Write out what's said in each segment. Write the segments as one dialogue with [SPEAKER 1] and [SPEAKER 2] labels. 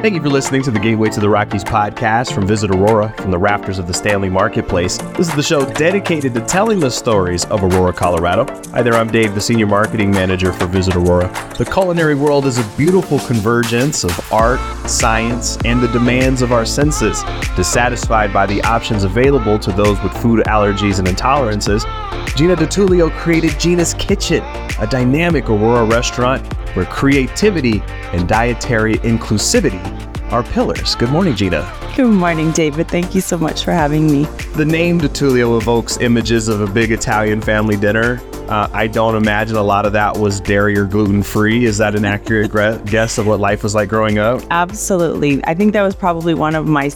[SPEAKER 1] Thank you for listening to the Gateway to the Rockies podcast from Visit Aurora from the rafters of the Stanley Marketplace. This is the show dedicated to telling the stories of Aurora, Colorado. Hi there, I'm Dave, the Senior Marketing Manager for Visit Aurora. The culinary world is a beautiful convergence of art, science, and the demands of our senses. Dissatisfied by the options available to those with food allergies and intolerances, Gina Di Tullio created Gina's Kitchen, a dynamic Aurora restaurant where creativity and dietary inclusivity are pillars. Good morning, Gina.
[SPEAKER 2] Good morning, David. Thank you so much for having me.
[SPEAKER 1] The name Di Tullio evokes images of a big Italian family dinner. Uh, I don't imagine a lot of that was dairy or gluten free. Is that an accurate guess of what life was like growing up?
[SPEAKER 2] Absolutely. I think that was probably one of my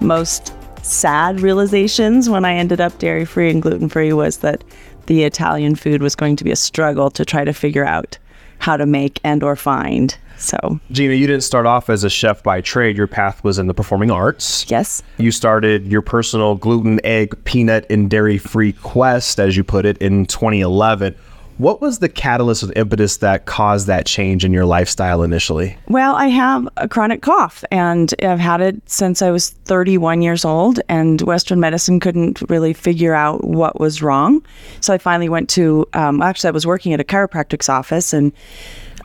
[SPEAKER 2] most sad realizations when I ended up dairy free and gluten free was that the Italian food was going to be a struggle to try to figure out how to make and or find. So,
[SPEAKER 1] Gina, you didn't start off as a chef by trade. Your path was in the performing arts.
[SPEAKER 2] Yes.
[SPEAKER 1] You started your personal gluten, egg, peanut, and dairy free quest, as you put it, in 2011. What was the catalyst or impetus that caused that change in your lifestyle initially?
[SPEAKER 2] Well, I have a chronic cough and I've had it since I was 31 years old, and Western medicine couldn't really figure out what was wrong. So I finally went to, um, actually, I was working at a chiropractic's office and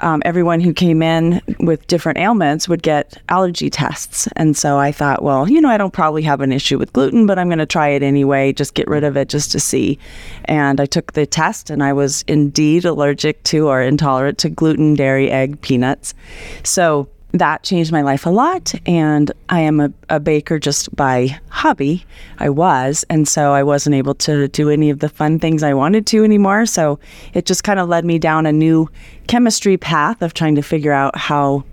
[SPEAKER 2] um, everyone who came in with different ailments would get allergy tests. And so I thought, well, you know, I don't probably have an issue with gluten, but I'm going to try it anyway, just get rid of it just to see. And I took the test and I was indeed allergic to or intolerant to gluten, dairy, egg, peanuts. So that changed my life a lot. And I am a, a, baker just by hobby. I was. And so I wasn't able to do any of the fun things I wanted to anymore. So it just kind of led me down a new chemistry path of trying to figure out how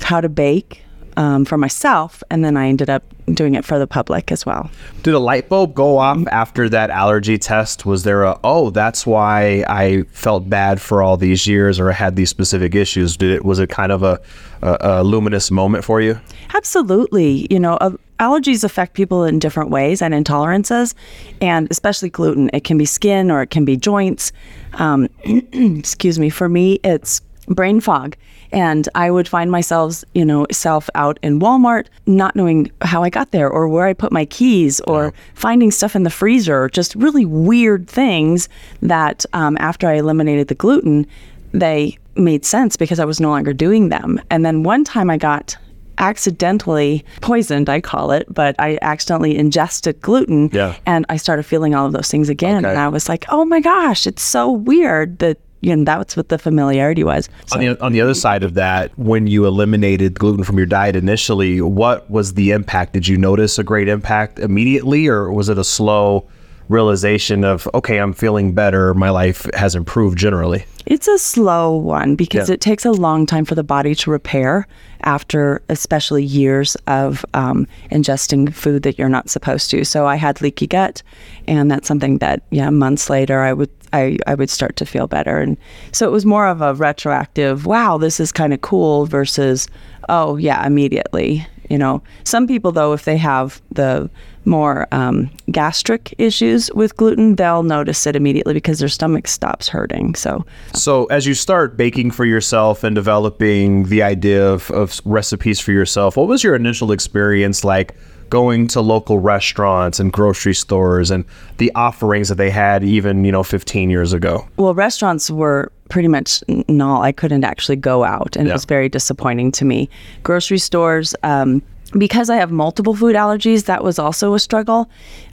[SPEAKER 2] how to bake um, for myself. And then I ended up doing it for the public as well.
[SPEAKER 1] Did a light bulb go off after that allergy test? Was there a, oh, that's why I felt bad for all these years or I had these specific issues? Did it, was it kind of a, a, a luminous moment for you?
[SPEAKER 2] Absolutely. You know, uh, allergies affect people in different ways and intolerances, and especially gluten. It can be skin or it can be joints. Um, excuse me. For me, it's brain fog and I would find myself, you know, self out in Walmart, not knowing how I got there or where I put my keys or finding stuff in the freezer, just really weird things that um, after I eliminated the gluten, they made sense because I was no longer doing them. And then one time I got accidentally poisoned, I call it, but I accidentally ingested gluten
[SPEAKER 1] yeah.
[SPEAKER 2] and I started feeling all of those things again. Okay. And I was like, oh my gosh, it's so weird that you know, that's what the familiarity was.
[SPEAKER 1] So. On, the, on the other side of that, when you eliminated gluten from your diet initially, what was the impact? Did you notice a great impact immediately, or was it a slow realization of, okay, I'm feeling better, my life has improved generally?
[SPEAKER 2] It's a slow one because yeah. it takes a long time for the body to repair after, especially years of um, ingesting food that you're not supposed to. So I had leaky gut, and that's something that, yeah, months later I would I, I would start to feel better. And so it was more of a retroactive, wow, this is kind of cool versus, oh, yeah, immediately. You know, some people, though, if they have the more um, gastric issues with gluten, they'll notice it immediately because their stomach stops hurting. So,
[SPEAKER 1] so as you start baking for yourself and developing the idea of, of recipes for yourself, what was your initial experience like? Going to local restaurants and grocery stores and the offerings that they had even, you know, 15 years ago?
[SPEAKER 2] Well, restaurants were pretty much null. I couldn't actually go out, and yeah. it was very disappointing to me. Grocery stores, um, because I have multiple food allergies, that was also a struggle.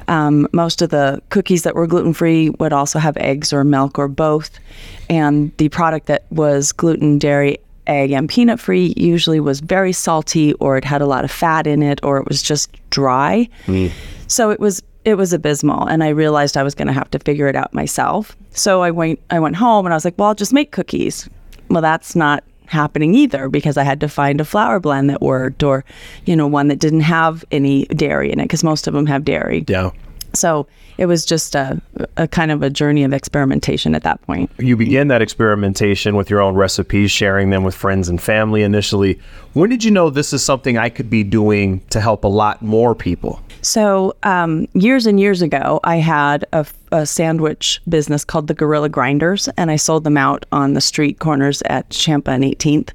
[SPEAKER 2] Um, most of the cookies that were gluten free would also have eggs or milk or both. And the product that was gluten, dairy, egg and peanut free usually was very salty or it had a lot of fat in it or it was just dry. Mm. So it was it was abysmal and I realized I was going to have to figure it out myself. So I went I went home and I was like, "Well, I'll just make cookies." Well, that's not happening either because I had to find a flour blend that worked or you know one that didn't have any dairy in it because most of them have dairy.
[SPEAKER 1] Yeah.
[SPEAKER 2] So it was just a, a kind of a journey of experimentation at that point.
[SPEAKER 1] You began that experimentation with your own recipes, sharing them with friends and family initially. When did you know this is something I could be doing to help a lot more people?
[SPEAKER 2] So, um, years and years ago, I had a, a sandwich business called the Gorilla Grinders, and I sold them out on the street corners at Champa and 18th.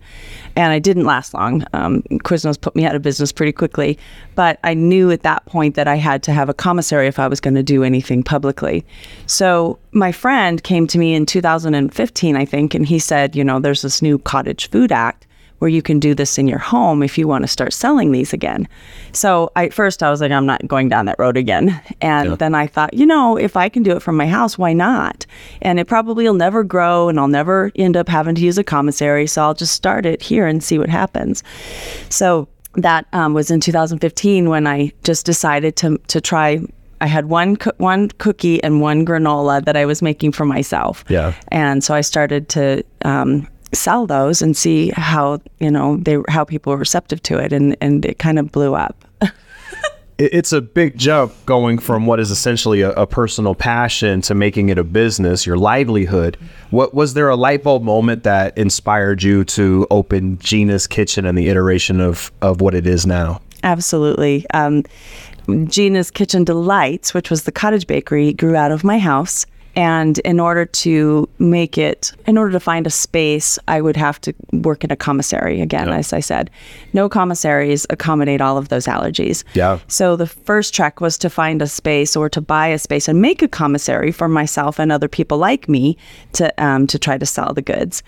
[SPEAKER 2] And I didn't last long. Um, Quiznos put me out of business pretty quickly, but I knew at that point that I had to have a commissary if I was going to do anything publicly. So my friend came to me in 2015, I think, and he said, you know, there's this new Cottage Food Act where you can do this in your home if you want to start selling these again. So I, at first I was like, I'm not going down that road again. And yeah. then I thought, you know, if I can do it from my house, why not? And it probably will never grow and I'll never end up having to use a commissary. So I'll just start it here and see what happens. So that um, was in 2015 when I just decided to, to try I had one co- one cookie and one granola that I was making for myself.
[SPEAKER 1] Yeah.
[SPEAKER 2] And so I started to um, sell those and see how you know they how people were receptive to it, and and it kind of blew up.
[SPEAKER 1] it's a big jump going from what is essentially a, a, personal passion to making it a business, your livelihood. What was there a light bulb moment that inspired you to open Gina's Kitchen and the iteration of of what it is now?
[SPEAKER 2] Absolutely. Um, Gina's Kitchen Delights, which was the cottage bakery, grew out of my house. And in order to make it, in order to find a space, I would have to work in a commissary again, as I said. No commissaries accommodate all of those allergies.
[SPEAKER 1] Yeah.
[SPEAKER 2] So the first trek was to find a space or to buy a space and make a commissary for myself and other people like me to um, to try to sell the goods.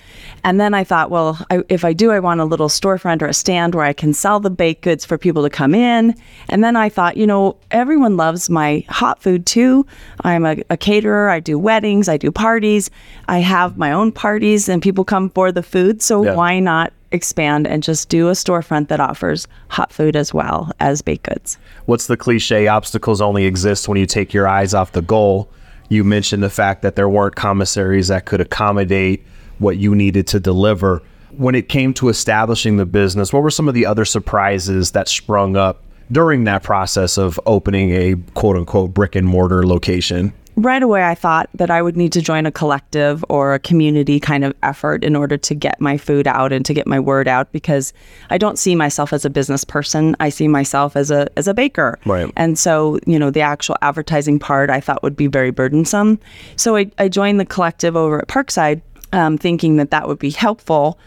[SPEAKER 2] And then I thought, well, I, if I do, I want a little storefront or a stand where I can sell the baked goods for people to come in. And then I thought, you know, everyone loves my hot food too. I'm a, a caterer. I do weddings, I do parties, I have my own parties, and people come for the food. So yeah. why not expand and just do a storefront that offers hot food as well as baked goods?
[SPEAKER 1] What's the cliche? Obstacles only exist when you take your eyes off the goal. You mentioned the fact that there weren't commissaries that could accommodate what you needed to deliver. When it came to establishing the business, what were some of the other surprises that sprung up during that process of opening a quote unquote brick and mortar location?
[SPEAKER 2] Right away I thought that I would need to join a collective or a community kind of effort in order to get my food out and to get my word out because I don't see myself as a business person. I see myself as a as a baker.
[SPEAKER 1] Right.
[SPEAKER 2] And so, you know, the actual advertising part I thought would be very burdensome. So I, I joined the collective over at Parkside um, thinking that that would be helpful.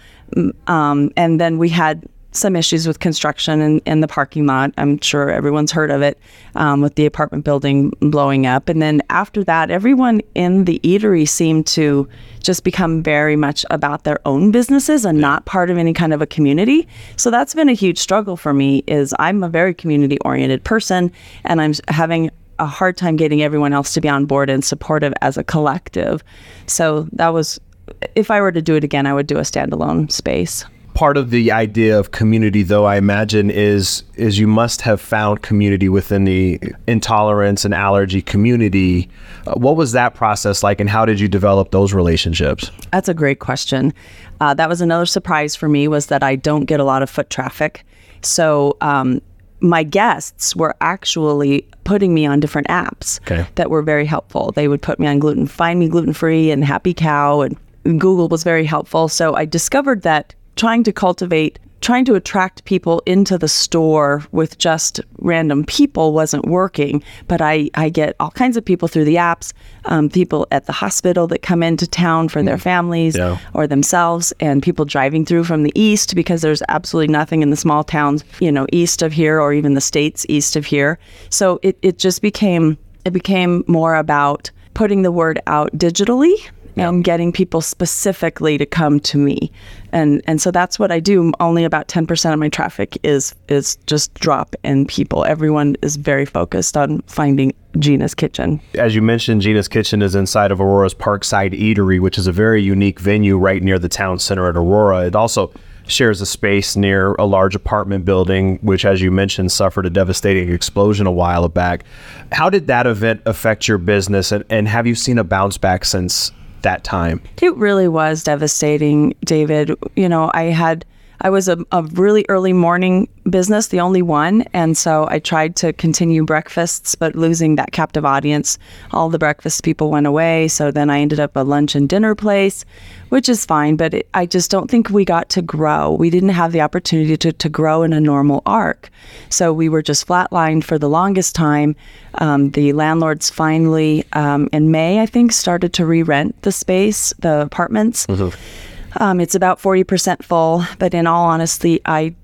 [SPEAKER 2] Um, and then we had some issues with construction in, in the parking lot. I'm sure everyone's heard of it um, with the apartment building blowing up. And then after that, everyone in the eatery seemed to just become very much about their own businesses and not part of any kind of a community. So that's been a huge struggle for me is I'm a very community oriented person and I'm having a hard time getting everyone else to be on board and supportive as a collective. So that was if I were to do it again, I would do a standalone space
[SPEAKER 1] part of the idea of community though i imagine is is you must have found community within the intolerance and allergy community. Uh, what was that process like and how did you develop those relationships?
[SPEAKER 2] That's a great question. Uh, that was another surprise for me was that i don't get a lot of foot traffic. So um, my guests were actually putting me on different apps
[SPEAKER 1] okay.
[SPEAKER 2] that were very helpful. They would put me on gluten find me gluten free and happy cow and Google was very helpful. So I discovered that trying to cultivate trying to attract people into the store with just random people wasn't working. But I, I get all kinds of people through the apps, um, people at the hospital that come into town for their hmm. families
[SPEAKER 1] yeah.
[SPEAKER 2] or themselves, and people driving through from the east because there's absolutely nothing in the small towns, you know, east of here or even the states east of here. So it, it just became it became more about putting the word out digitally yeah. and getting people specifically to come to me. And and so that's what I do. Only about 10% of my traffic is is just drop in people. Everyone is very focused on finding Gina's Kitchen.
[SPEAKER 1] As you mentioned, Gina's Kitchen is inside of Aurora's Parkside Eatery, which is a very unique venue right near the town center at Aurora. It also shares a space near a large apartment building, which, as you mentioned, suffered a devastating explosion a while back. How did that event affect your business, and, and have you seen a bounce back since that time?
[SPEAKER 2] It really was devastating, David. You know, I had I was a, a really early morning business, the only one. And so I tried to continue breakfasts, but losing that captive audience, all the breakfast people went away. So then I ended up a lunch and dinner place, which is fine. But it, I just don't think we got to grow. We didn't have the opportunity to, to grow in a normal arc. So we were just flatlined for the longest time. Um, the landlords finally, um, in May, I think, started to re rent the space, the apartments. Um, it's about 40% full, but in all honesty, I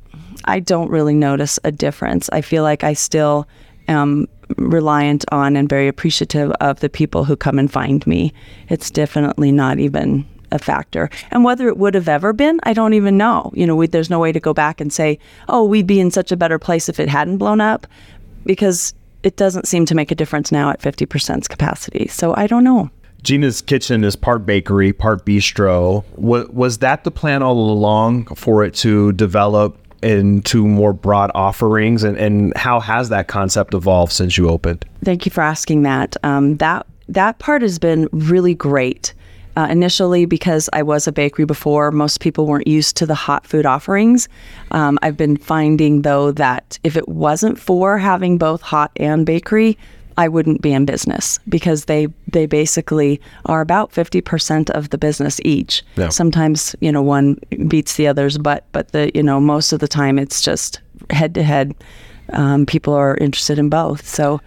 [SPEAKER 2] I don't really notice a difference. I feel like I still am reliant on and very appreciative of the people who come and find me. It's definitely not even a factor. And whether it would have ever been, I don't even know. You know, we, there's no way to go back and say, oh, we'd be in such a better place if it hadn't blown up, because it doesn't seem to make a difference now at 50% capacity. So I don't know.
[SPEAKER 1] Gina's Kitchen is part bakery, part bistro. Was, was that the plan all along for it to develop into more broad offerings? And, and how has that concept evolved since you opened?
[SPEAKER 2] Thank you for asking that. Um, that that part has been really great. Uh, initially, because I was a bakery before, most people weren't used to the hot food offerings. Um, I've been finding though that if it wasn't for having both hot and bakery, I wouldn't be in business because they they basically are about 50% of the business each.
[SPEAKER 1] Yeah.
[SPEAKER 2] Sometimes, you know, one beats the others, but but the you know, most of the time it's just head to head. Um, people are interested in both. So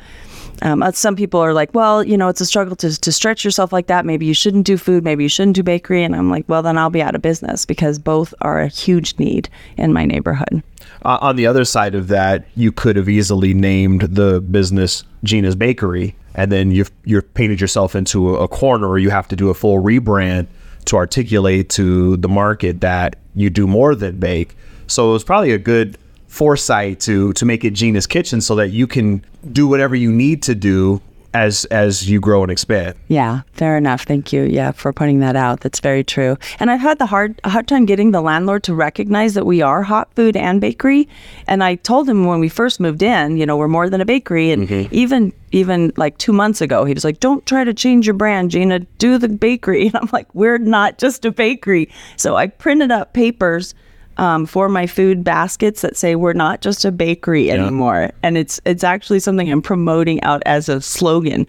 [SPEAKER 2] um, uh, some people are like, well, you know, it's a struggle to, to stretch yourself like that. Maybe you shouldn't do food. Maybe you shouldn't do bakery. And I'm like, well, then I'll be out of business because both are a huge need in my neighborhood.
[SPEAKER 1] Uh, on the other side of that, you could have easily named the business Gina's Bakery, and then you've you've painted yourself into a, a corner, or you have to do a full rebrand to articulate to the market that you do more than bake. So it was probably a good foresight to to make it Gina's Kitchen so that you can do whatever you need to do as as you grow and expand.
[SPEAKER 2] Yeah, fair enough. Thank you. Yeah, for pointing that out. That's very true. And I've had the hard a hard time getting the landlord to recognize that we are hot food and bakery. And I told him when we first moved in, you know, we're more than a bakery. And mm-hmm. even even like two months ago, he was like, "Don't try to change your brand, Gina. Do the bakery." And I'm like, "We're not just a bakery." So I printed up papers. Um, for my food baskets that say we're not just a bakery anymore, and it's it's actually something I'm promoting out as a slogan,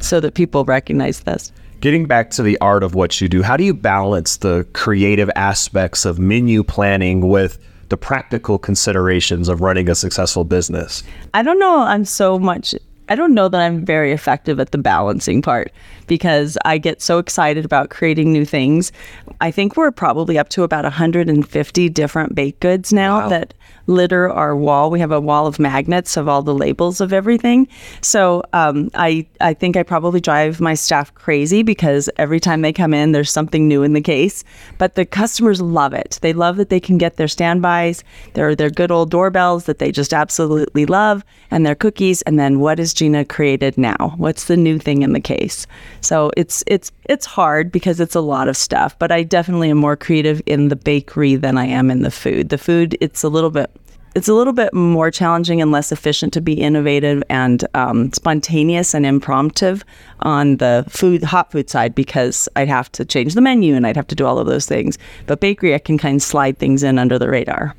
[SPEAKER 2] so that people recognize this.
[SPEAKER 1] Getting back to the art of what you do, how do you balance the creative aspects of menu planning with the practical considerations of running a successful business?
[SPEAKER 2] I don't know. I'm so much. I don't know that I'm very effective at the balancing part because I get so excited about creating new things. I think we're probably up to about 150 different baked goods now
[SPEAKER 1] Wow.
[SPEAKER 2] that litter our wall. We have a wall of magnets of all the labels of everything. So um, I I think I probably drive my staff crazy because every time they come in, there's something new in the case. But the customers love it. They love that they can get their standbys, their their good old doorbells that they just absolutely love, and their cookies. And then what has Gina created now? What's the new thing in the case? So it's it's it's hard because it's a lot of stuff. But I definitely am more creative in the bakery than I am in the food. The food it's a little bit it's a little bit more challenging and less efficient to be innovative and um, spontaneous and impromptu on the food hot food side because I'd have to change the menu and I'd have to do all of those things. But bakery, I can kind of slide things in under the radar.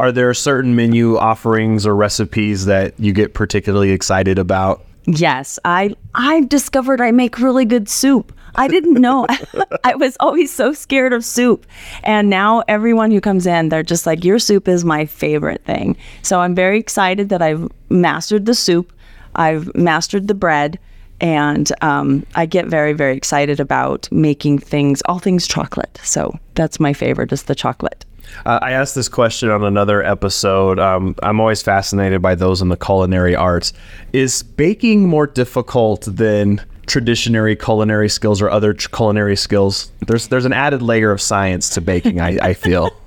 [SPEAKER 1] Are there certain menu offerings or recipes that you get particularly excited about?
[SPEAKER 2] Yes, I I've discovered I make really good soup. I didn't know. I was always so scared of soup. And now everyone who comes in, they're just like, Your soup is my favorite thing. So I'm very excited that I've mastered the soup, I've mastered the bread, and um, I get very, very excited about making things, all things chocolate. So that's my favorite, is the chocolate.
[SPEAKER 1] Uh, I asked this question on another episode. Um, I'm always fascinated by those in the culinary arts. Is baking more difficult than traditionary culinary skills or other culinary skills? There's there's an added layer of science to baking. I, I feel.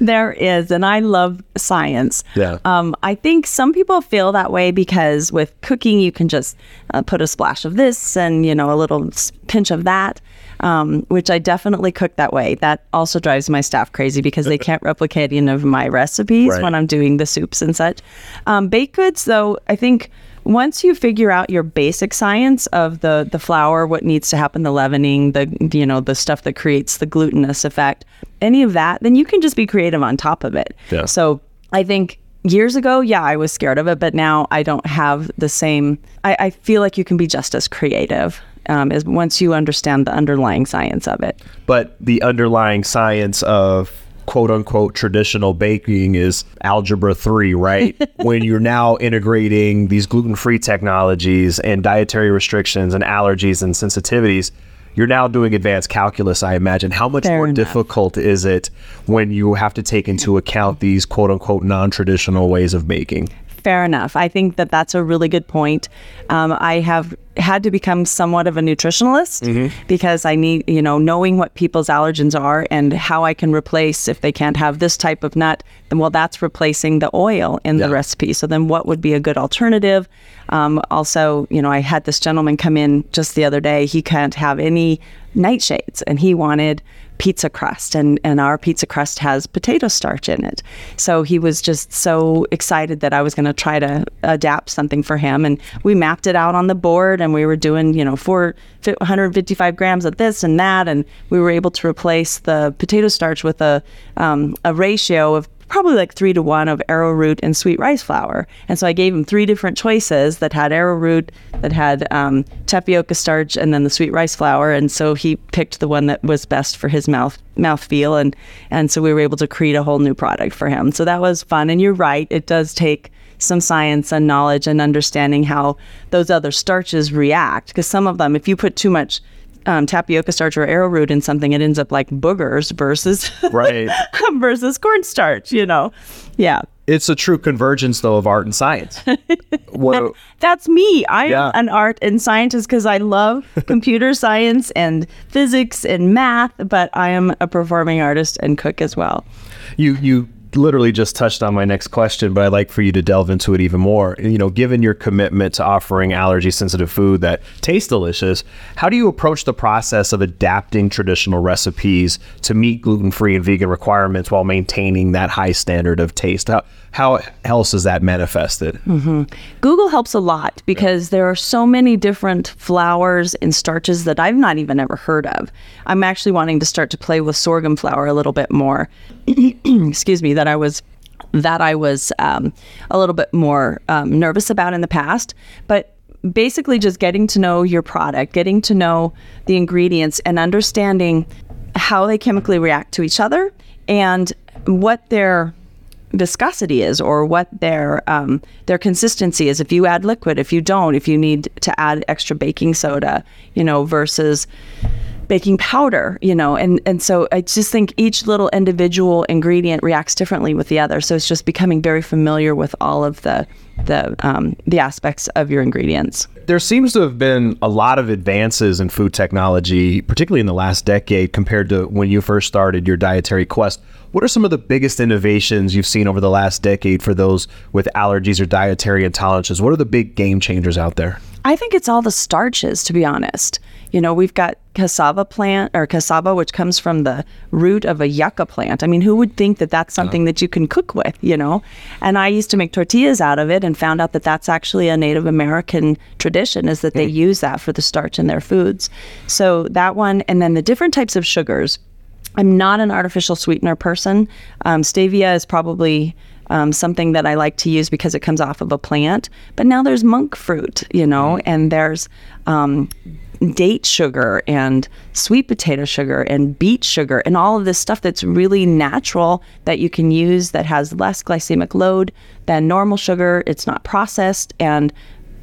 [SPEAKER 2] There is, and I love science.
[SPEAKER 1] Yeah.
[SPEAKER 2] Um, I think some people feel that way because with cooking, you can just uh, put a splash of this and you know a little pinch of that, um, which I definitely cook that way. That also drives my staff crazy because they can't replicate any of my recipes
[SPEAKER 1] Right.
[SPEAKER 2] when I'm doing the soups and such. Um, baked goods, though, I think once you figure out your basic science of the the flour, what needs to happen, the leavening, the you know the stuff that creates the glutinous effect, any of that, then you can just be creative on top of it.
[SPEAKER 1] Yeah.
[SPEAKER 2] So I think years ago, yeah, I was scared of it, but now I don't have the same. I, I feel like you can be just as creative um, as once you understand the underlying science of it.
[SPEAKER 1] But the underlying science of quote unquote traditional baking is algebra 3 right? When you're now integrating these gluten-free technologies and dietary restrictions and allergies and sensitivities you're now doing advanced calculus i imagine. How much
[SPEAKER 2] Fair
[SPEAKER 1] more
[SPEAKER 2] enough.
[SPEAKER 1] difficult is it when you have to take into account these quote unquote non-traditional ways of baking
[SPEAKER 2] Fair enough. I think that that's a really good point. Um, I have had to become somewhat of a nutritionalist because I need, you know, knowing what people's allergens are and how I can replace if they can't have this type of nut, then well, that's replacing the oil in
[SPEAKER 1] Yeah.
[SPEAKER 2] the recipe. So then what would be a good alternative? Um, also, you know, I had this gentleman come in just the other day. He can't have any nightshades and he wanted pizza crust and, and our pizza crust has potato starch in it. So he was just so excited that I was going to try to adapt something for him. And we mapped it out on the board and we were doing, you know, four, fi- 155 grams of this and that. And we were able to replace the potato starch with a, um, a ratio of probably like three to one of arrowroot and sweet rice flour. And so I gave him three different choices that had arrowroot, that had um, tapioca starch, and then the sweet rice flour. And so he picked the one that was best for his mouth feel, and and so we were able to create a whole new product for him. So that was fun. And you're right, it does take some science and knowledge and understanding how those other starches react. Because some of them, if you put too much um, tapioca starch or arrowroot in something, it ends up like boogers versus
[SPEAKER 1] right
[SPEAKER 2] versus cornstarch, you know. Yeah.
[SPEAKER 1] it's a true convergence though of art and science what,
[SPEAKER 2] That's me. I'm
[SPEAKER 1] Yeah.
[SPEAKER 2] an art and scientist because I love computer science and physics and math, but I am a performing artist and cook as well.
[SPEAKER 1] you you literally just touched on my next question, but I'd like for you to delve into it even more. You know, given your commitment to offering allergy sensitive food that tastes delicious, how do you approach the process of adapting traditional recipes to meet gluten free and vegan requirements while maintaining that high standard of taste? How, how else is that manifested? Mm-hmm.
[SPEAKER 2] Google helps a lot because there are so many different flours and starches that I've not even ever heard of. I'm actually wanting to start to play with sorghum flour a little bit more. Excuse me, that I was that I was um, a little bit more um, nervous about in the past, but basically just getting to know your product, getting to know the ingredients, and understanding how they chemically react to each other and what their viscosity is or what their um, their consistency is. If you add liquid if you don't if you need to add extra baking soda you know versus baking powder you know and and so i just think each little individual ingredient reacts differently with the other so it's just becoming very familiar with all of the the um, the aspects of your ingredients
[SPEAKER 1] There seems to have been a lot of advances in food technology, particularly in the last decade, compared to when you first started your dietary quest. What are some of the biggest innovations you've seen over the last decade for those with allergies or dietary intolerances? What are the big game changers out there?
[SPEAKER 2] I think it's all the starches, to be honest. You know, we've got cassava plant or cassava, which comes from the root of a yucca plant. I mean, who would think that that's something that you can cook with, you know? And I used to make tortillas out of it and found out that that's actually a Native American tradition is that they use that for the starch in their foods. So that one, and then the different types of sugars. I'm not an artificial sweetener person. Um, stevia is probably um, something that I like to use because it comes off of a plant. But now there's monk fruit, you know, and there's um, date sugar and sweet potato sugar and beet sugar and all of this stuff that's really natural that you can use that has less glycemic load than normal sugar. It's not processed. And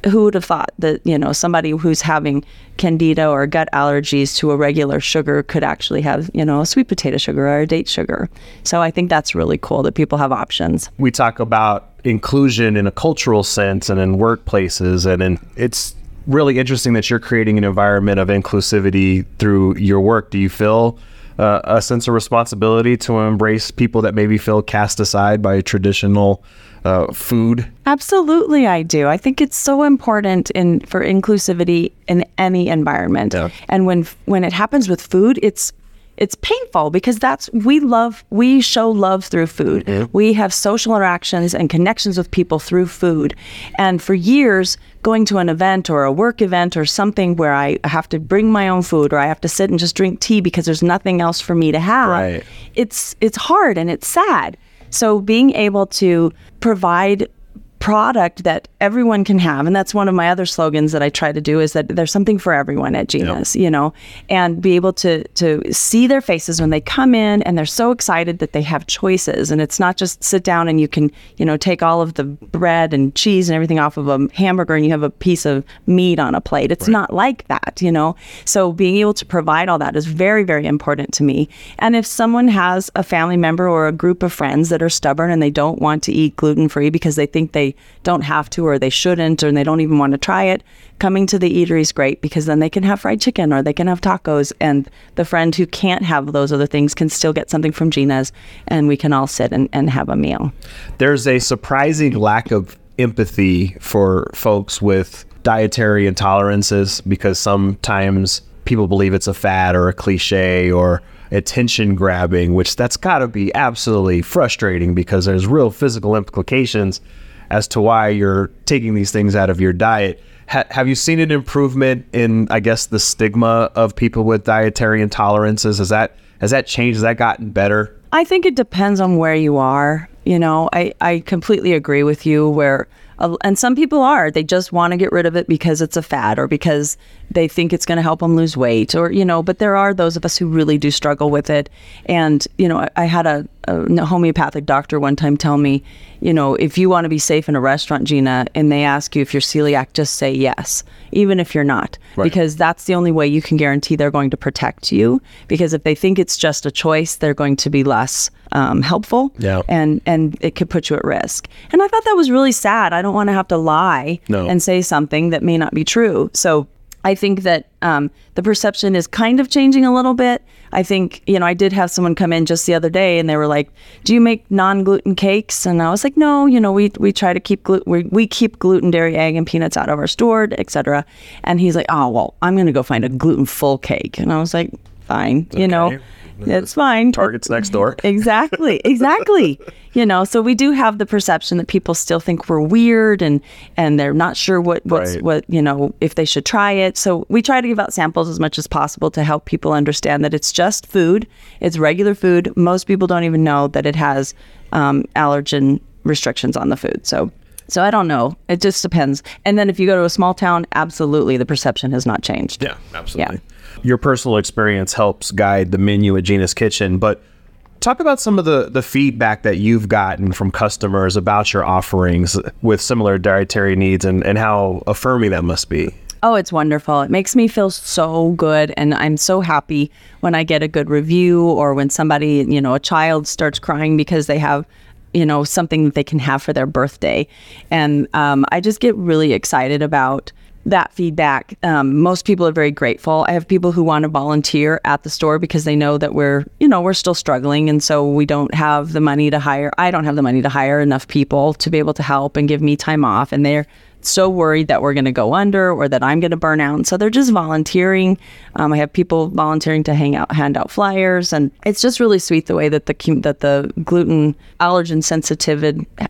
[SPEAKER 2] who would have thought that you know somebody who's having candida or gut allergies to a regular sugar could actually have you know a sweet potato sugar or a date sugar? So i think that's really cool that people have options.
[SPEAKER 1] We talk about inclusion in a cultural sense and in workplaces, and in, it's really interesting that you're creating an environment of inclusivity through your work. Do you feel uh, a sense of responsibility to embrace people that maybe feel cast aside by traditional uh, food?
[SPEAKER 2] absolutely i do i think it's so important in for inclusivity in any environment
[SPEAKER 1] Yeah.
[SPEAKER 2] and when when it happens with food it's it's painful because that's we love we show love through food.
[SPEAKER 1] Mm-hmm.
[SPEAKER 2] We have social interactions and connections with people through food. And for years, going to an event or a work event or something where I have to bring my own food or I have to sit and just drink tea because there's nothing else for me to have.
[SPEAKER 1] Right.
[SPEAKER 2] It's it's hard and it's sad. So being able to provide product that everyone can have. And that's one of my other slogans that I try to do is that there's something for everyone at Gina's you know and be able to to see their faces when they come in and they're so excited that they have choices. And it's not just sit down and you can you know take all of the bread and cheese and everything off of a hamburger and you have a piece of meat on a plate. It's not like that you know? So being able to provide all that is very very important to me. And if someone has a family member or a group of friends that are stubborn and they don't want to eat gluten free because they think they don't have to or they shouldn't or they don't even want to try it coming to the eatery is great because then they can have fried chicken or they can have tacos and the friend who can't have those other things can still get something from gina's and we can all sit and, and have a meal.
[SPEAKER 1] There's a surprising lack of empathy for folks with dietary intolerances because sometimes people believe it's a fad or a cliche or attention grabbing, which that's got to be absolutely frustrating because there's real physical implications as to why you're taking these things out of your diet. Ha- have you seen an improvement in, I guess, the stigma of people with dietary intolerances? Has that has that changed? Has that gotten better?
[SPEAKER 2] I think it depends on where you are. You know, I, I completely agree with you where, and some people are, they just want to get rid of it because it's a fad or because they think it's going to help them lose weight or, you know, but there are those of us who really do struggle with it. And, you know, I, I had a, a homeopathic doctor one time tell me, you know, if you want to be safe in a restaurant, Gina, and they ask you if you're celiac, just say yes, even if you're not,
[SPEAKER 1] Right.
[SPEAKER 2] because that's the only way you can guarantee they're going to protect you. Because if they think it's just a choice, they're going to be less um, helpful,
[SPEAKER 1] Yeah.
[SPEAKER 2] and and it could put you at risk. And I thought that was really sad. I don't want to have to lie
[SPEAKER 1] No.
[SPEAKER 2] and say something that may not be true. So I think that um, the perception is kind of changing a little bit. I think, you know, I did have someone come in just the other day and they were like, Do you make non gluten cakes? And I was like, No, you know, we, we try to keep gluten, we, we keep gluten, dairy, egg, and peanuts out of our store, etc." And he's like, Oh, well, I'm going to go find a gluten full cake. And I was like, Fine, you know, It's fine.
[SPEAKER 1] Target's next door.
[SPEAKER 2] Exactly, exactly. you know, so we do have the perception that people still think we're weird and and they're not sure what what's
[SPEAKER 1] Right.
[SPEAKER 2] what you know if they should try it. So we try to give out samples as much as possible to help people understand that it's just food. It's regular food. Most people don't even know that it has um, allergen restrictions on the food. So. So I don't know. It just depends. And then if you go to a small town, absolutely the perception has not changed.
[SPEAKER 1] Yeah, absolutely. Your personal experience helps guide the menu at Gina's Kitchen, but talk about some of the, the feedback that you've gotten from customers about your offerings with similar dietary needs and, and how affirming that must be.
[SPEAKER 2] Oh, it's wonderful. It makes me feel so good. And I'm so happy when I get a good review or when somebody, you know, a child starts crying because they have, you know, something that they can have for their birthday. And um, I just get really excited about that feedback. Um, most people are very grateful. I have people who want to volunteer at the store because they know that we're, you know, we're still struggling. And so we don't have the money to hire, I don't have the money to hire enough people to be able to help and give me time off. And they're, so worried that we're going to go under or that I'm going to burn out. And so they're just volunteering. Um, I have people volunteering to hang out, hand out flyers, and it's just really sweet the way that the that the gluten allergen sensitive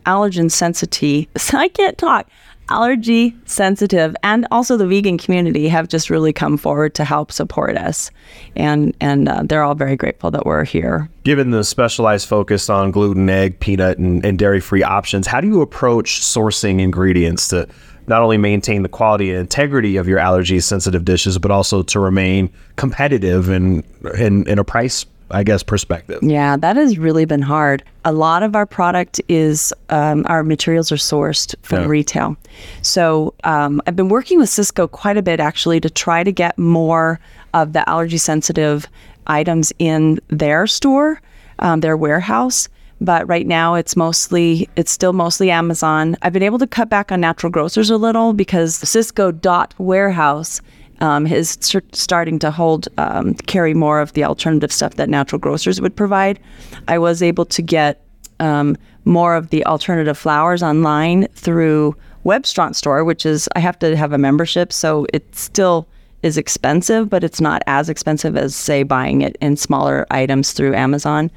[SPEAKER 2] allergen sensitivity. I can't talk. Allergy sensitive and also the vegan community have just really come forward to help support us, and and uh, they're all very grateful that we're here.
[SPEAKER 1] Given the specialized focus on gluten, egg, peanut, and, and dairy free options, how do you approach sourcing ingredients to not only maintain the quality and integrity of your allergy sensitive dishes, but also to remain competitive in, in, in a price, I guess, perspective?
[SPEAKER 2] Yeah, that has really been hard. A lot of our product is um, our materials are sourced from
[SPEAKER 1] Yeah.
[SPEAKER 2] retail. So um, I've been working with Sysco quite a bit actually to try to get more of the allergy sensitive items in their store, um, their warehouse. But right now it's mostly it's still mostly Amazon. I've been able to cut back on natural grocers a little because Sysco dot warehouse um, is starting to hold um, carry more of the alternative stuff that natural grocers would provide. I was able to get um, more of the alternative flowers online through Webstaurant Store, which is I have to have a membership, so it still is expensive, but it's not as expensive as, say, buying it in smaller items through Amazon.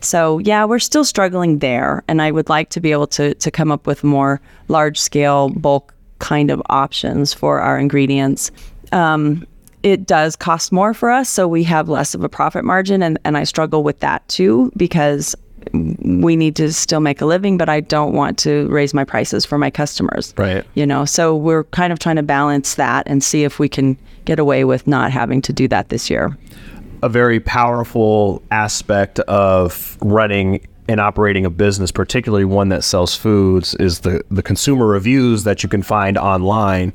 [SPEAKER 2] So, yeah, we're still struggling there. And I would like to be able to, to come up with more large scale, bulk kind of options for our ingredients. Um, it does cost more for us, so we have less of a profit margin. And, and I struggle with that too because we need to still make a living, but I don't want to raise my prices for my customers.
[SPEAKER 1] Right.
[SPEAKER 2] You know, so we're kind of trying to balance that and see if we can get away with not having to do that this year.
[SPEAKER 1] A very powerful aspect of running and operating a business, particularly one that sells foods, is the, the consumer reviews that you can find online.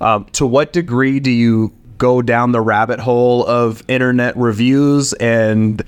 [SPEAKER 1] Um, to what degree do you go down the rabbit hole of internet reviews and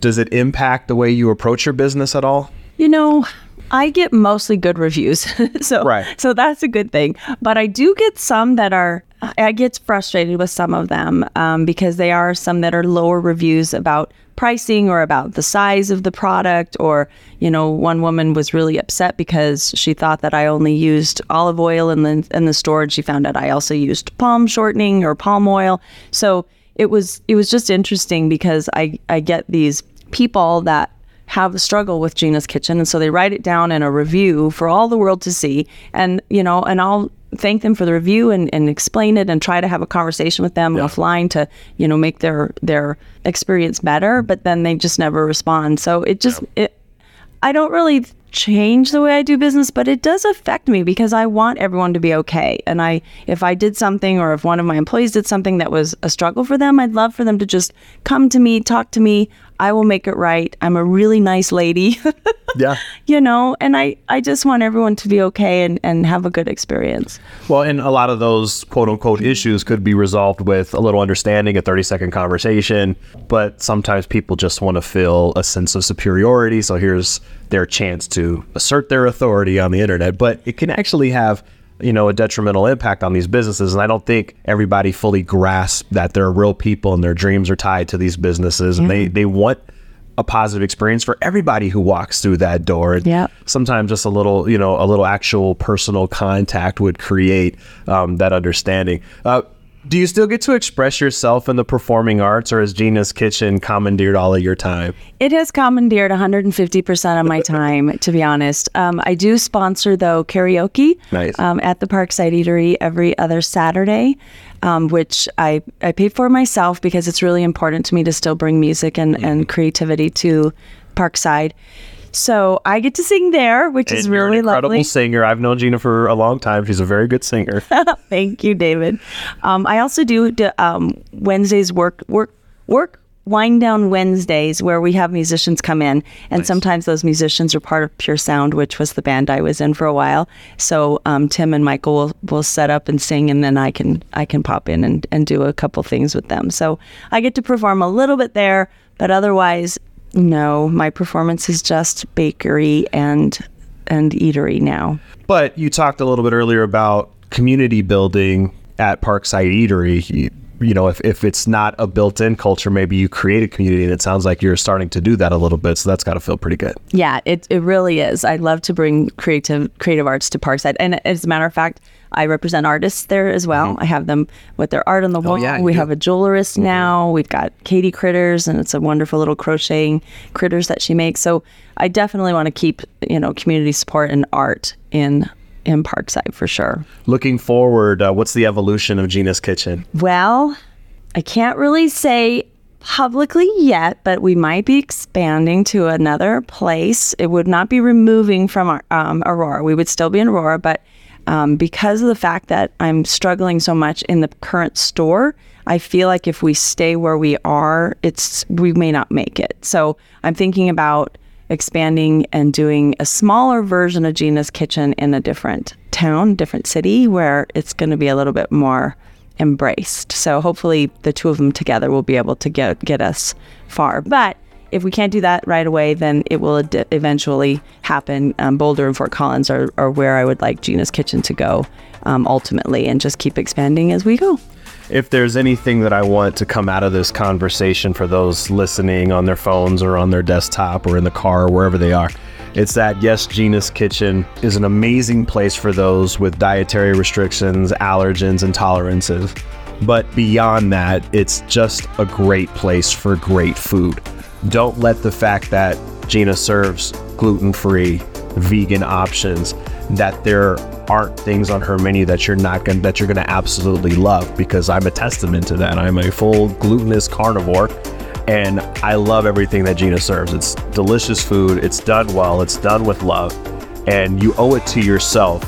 [SPEAKER 1] does it impact the way you approach your business at all?
[SPEAKER 2] You know, I get mostly good reviews. so
[SPEAKER 1] right.
[SPEAKER 2] so that's a good thing. But I do get some that are I get frustrated with some of them um, because they are some that are lower reviews about pricing or about the size of the product or you know one woman was really upset because she thought that I only used olive oil in the in the store and she found out I also used palm shortening or palm oil. So it was it was just interesting because I I get these people that have a struggle with Gina's Kitchen, and so they write it down in a review for all the world to see, and you know, and I'll thank them for the review and, and explain it and try to have a conversation with them yeah. offline to you know make their their experience better but then they just never respond so it just yeah. it i don't really change the way I do business, but it does affect me because I want everyone to be okay. And I if I did something or if one of my employees did something that was a struggle for them, I'd love for them to just come to me, talk to me. I will make it right. I'm a really nice lady.
[SPEAKER 1] yeah.
[SPEAKER 2] You know, and I I just want everyone to be okay and and have a good experience.
[SPEAKER 1] Well, and a lot of those quote unquote issues could be resolved with a little understanding, a 30 second conversation, but sometimes people just want to feel a sense of superiority, so here's their chance to assert their authority on the internet, but it can actually have you know a detrimental impact on these businesses and i don't think everybody fully grasps that they're real people and their dreams are tied to these businesses and they they want a positive experience for everybody who walks through that door.
[SPEAKER 2] Yeah.
[SPEAKER 1] Sometimes just a little, you know, a little actual personal contact would create um, that understanding. Uh, do you still get to express yourself in the performing arts, or has Gina's Kitchen commandeered all of your time?
[SPEAKER 2] It has commandeered 150% of my time, to be honest. Um, I do sponsor, though, karaoke
[SPEAKER 1] nice.
[SPEAKER 2] um, at the Parkside Eatery every other Saturday, um, which I, I pay for myself because it's really important to me to still bring music and, mm-hmm. and creativity to Parkside. So I get to sing there, which
[SPEAKER 1] and
[SPEAKER 2] is really
[SPEAKER 1] incredible
[SPEAKER 2] lovely.
[SPEAKER 1] singer. I've known Gina for a long time. She's a very good singer.
[SPEAKER 2] Thank you, David. Um, I also do um, Wednesdays work work work wind down Wednesdays where we have musicians come in, and nice. sometimes those musicians are part of Pure Sound, which was the band I was in for a while. So um, Tim and Michael will, will set up and sing, and then I can I can pop in and, and do a couple things with them. So I get to perform a little bit there, but otherwise no, my performance is just bakery and and eatery now.
[SPEAKER 1] But you talked a little bit earlier about community building at Parkside Eatery. You, you know, if, if it's not a built in culture, maybe you create a community, and it sounds like you're starting to do that a little bit. So that's got to feel pretty good.
[SPEAKER 2] Yeah, it, it really is. I love to bring creative creative arts to Parkside. And as a matter of fact, I represent artists there as well. Mm-hmm. I have them with their art on the oh, wall. Yeah, we do. have a jewelerist mm-hmm. now. We've got Katie Critters, and it's a wonderful little crocheting critters that she makes. So I definitely want to keep you know community support and art in in Parkside for sure.
[SPEAKER 1] Looking forward, uh, what's the evolution of Gina's Kitchen?
[SPEAKER 2] Well, I can't really say publicly yet, but we might be expanding to another place. It would not be removing from our, um, Aurora. We would still be in Aurora, but um, because of the fact that I'm struggling so much in the current store, I feel like if we stay where we are, it's we may not make it. So I'm thinking about expanding and doing a smaller version of Gina's Kitchen in a different town, different city, where it's going to be a little bit more embraced. So hopefully the two of them together will be able to get get us far. But if we can't do that right away, then it will ad- eventually happen. Um, Boulder and Fort Collins are, are where I would like Gina's Kitchen to go um, ultimately and just keep expanding as we go.
[SPEAKER 1] If there's anything that I want to come out of this conversation for those listening on their phones or on their desktop or in the car or wherever they are, it's that yes, Gina's Kitchen is an amazing place for those with dietary restrictions, allergens, intolerances But beyond that, it's just a great place for great food. Don't let the fact that Gina serves gluten free, vegan options, that there aren't things on her menu that you're not gonna that you're to absolutely love because I'm a testament to that. I'm a full glutinous carnivore and I love everything that Gina serves. It's delicious food, it's done well, it's done with love, and you owe it to yourself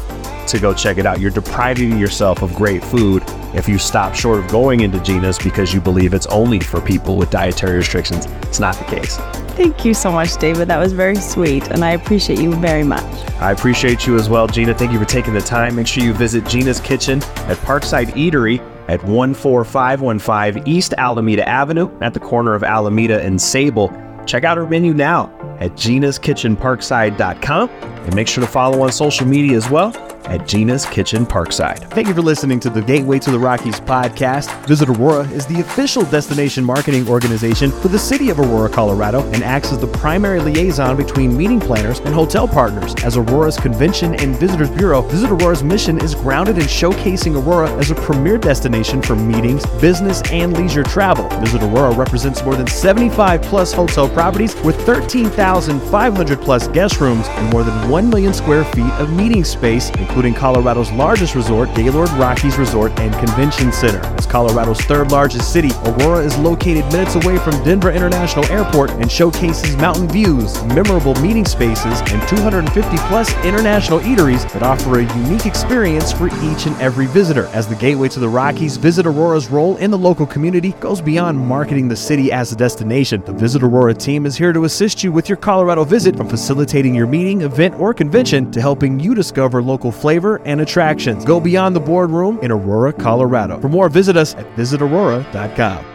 [SPEAKER 1] to go check it out. You're depriving yourself of great food if you stop short of going into Gina's because you believe it's only for people with dietary restrictions. It's not the case.
[SPEAKER 2] Thank you so much, David. That was very sweet, and I appreciate you very much.
[SPEAKER 1] I appreciate you as well, Gina. Thank you for taking the time. Make sure you visit Gina's Kitchen at Parkside Eatery at 14515 East Alameda Avenue at the corner of Alameda and Sable. Check out our menu now at ginaskitchenparkside.com and make sure to follow on social media as well at Gina's Kitchen Parkside. Thank you for listening to the Gateway to the Rockies podcast. Visit Aurora is the official destination marketing organization for the city of Aurora, Colorado, and acts as the primary liaison between meeting planners and hotel partners. As Aurora's Convention and Visitors Bureau, Visit Aurora's mission is grounded in showcasing Aurora as a premier destination for meetings, business, and leisure travel. Visit Aurora represents more than 75 plus hotel properties with 13,500 plus guest rooms and more than 1 million square feet of meeting space, including Colorado's largest resort, Gaylord Rockies Resort and Convention Center. As Colorado's third largest city, Aurora is located minutes away from Denver International Airport and showcases mountain views, memorable meeting spaces, and 250 plus international eateries that offer a unique experience for each and every visitor. As the gateway to the Rockies, Visit Aurora's role in the local community goes beyond marketing the city as a destination. The Visit Aurora team is here to assist you with your Colorado visit from facilitating your meeting, event, or convention to helping you discover local flavor and attractions. Go beyond the boardroom in Aurora, Colorado. For more, visit us at visitaurora.com.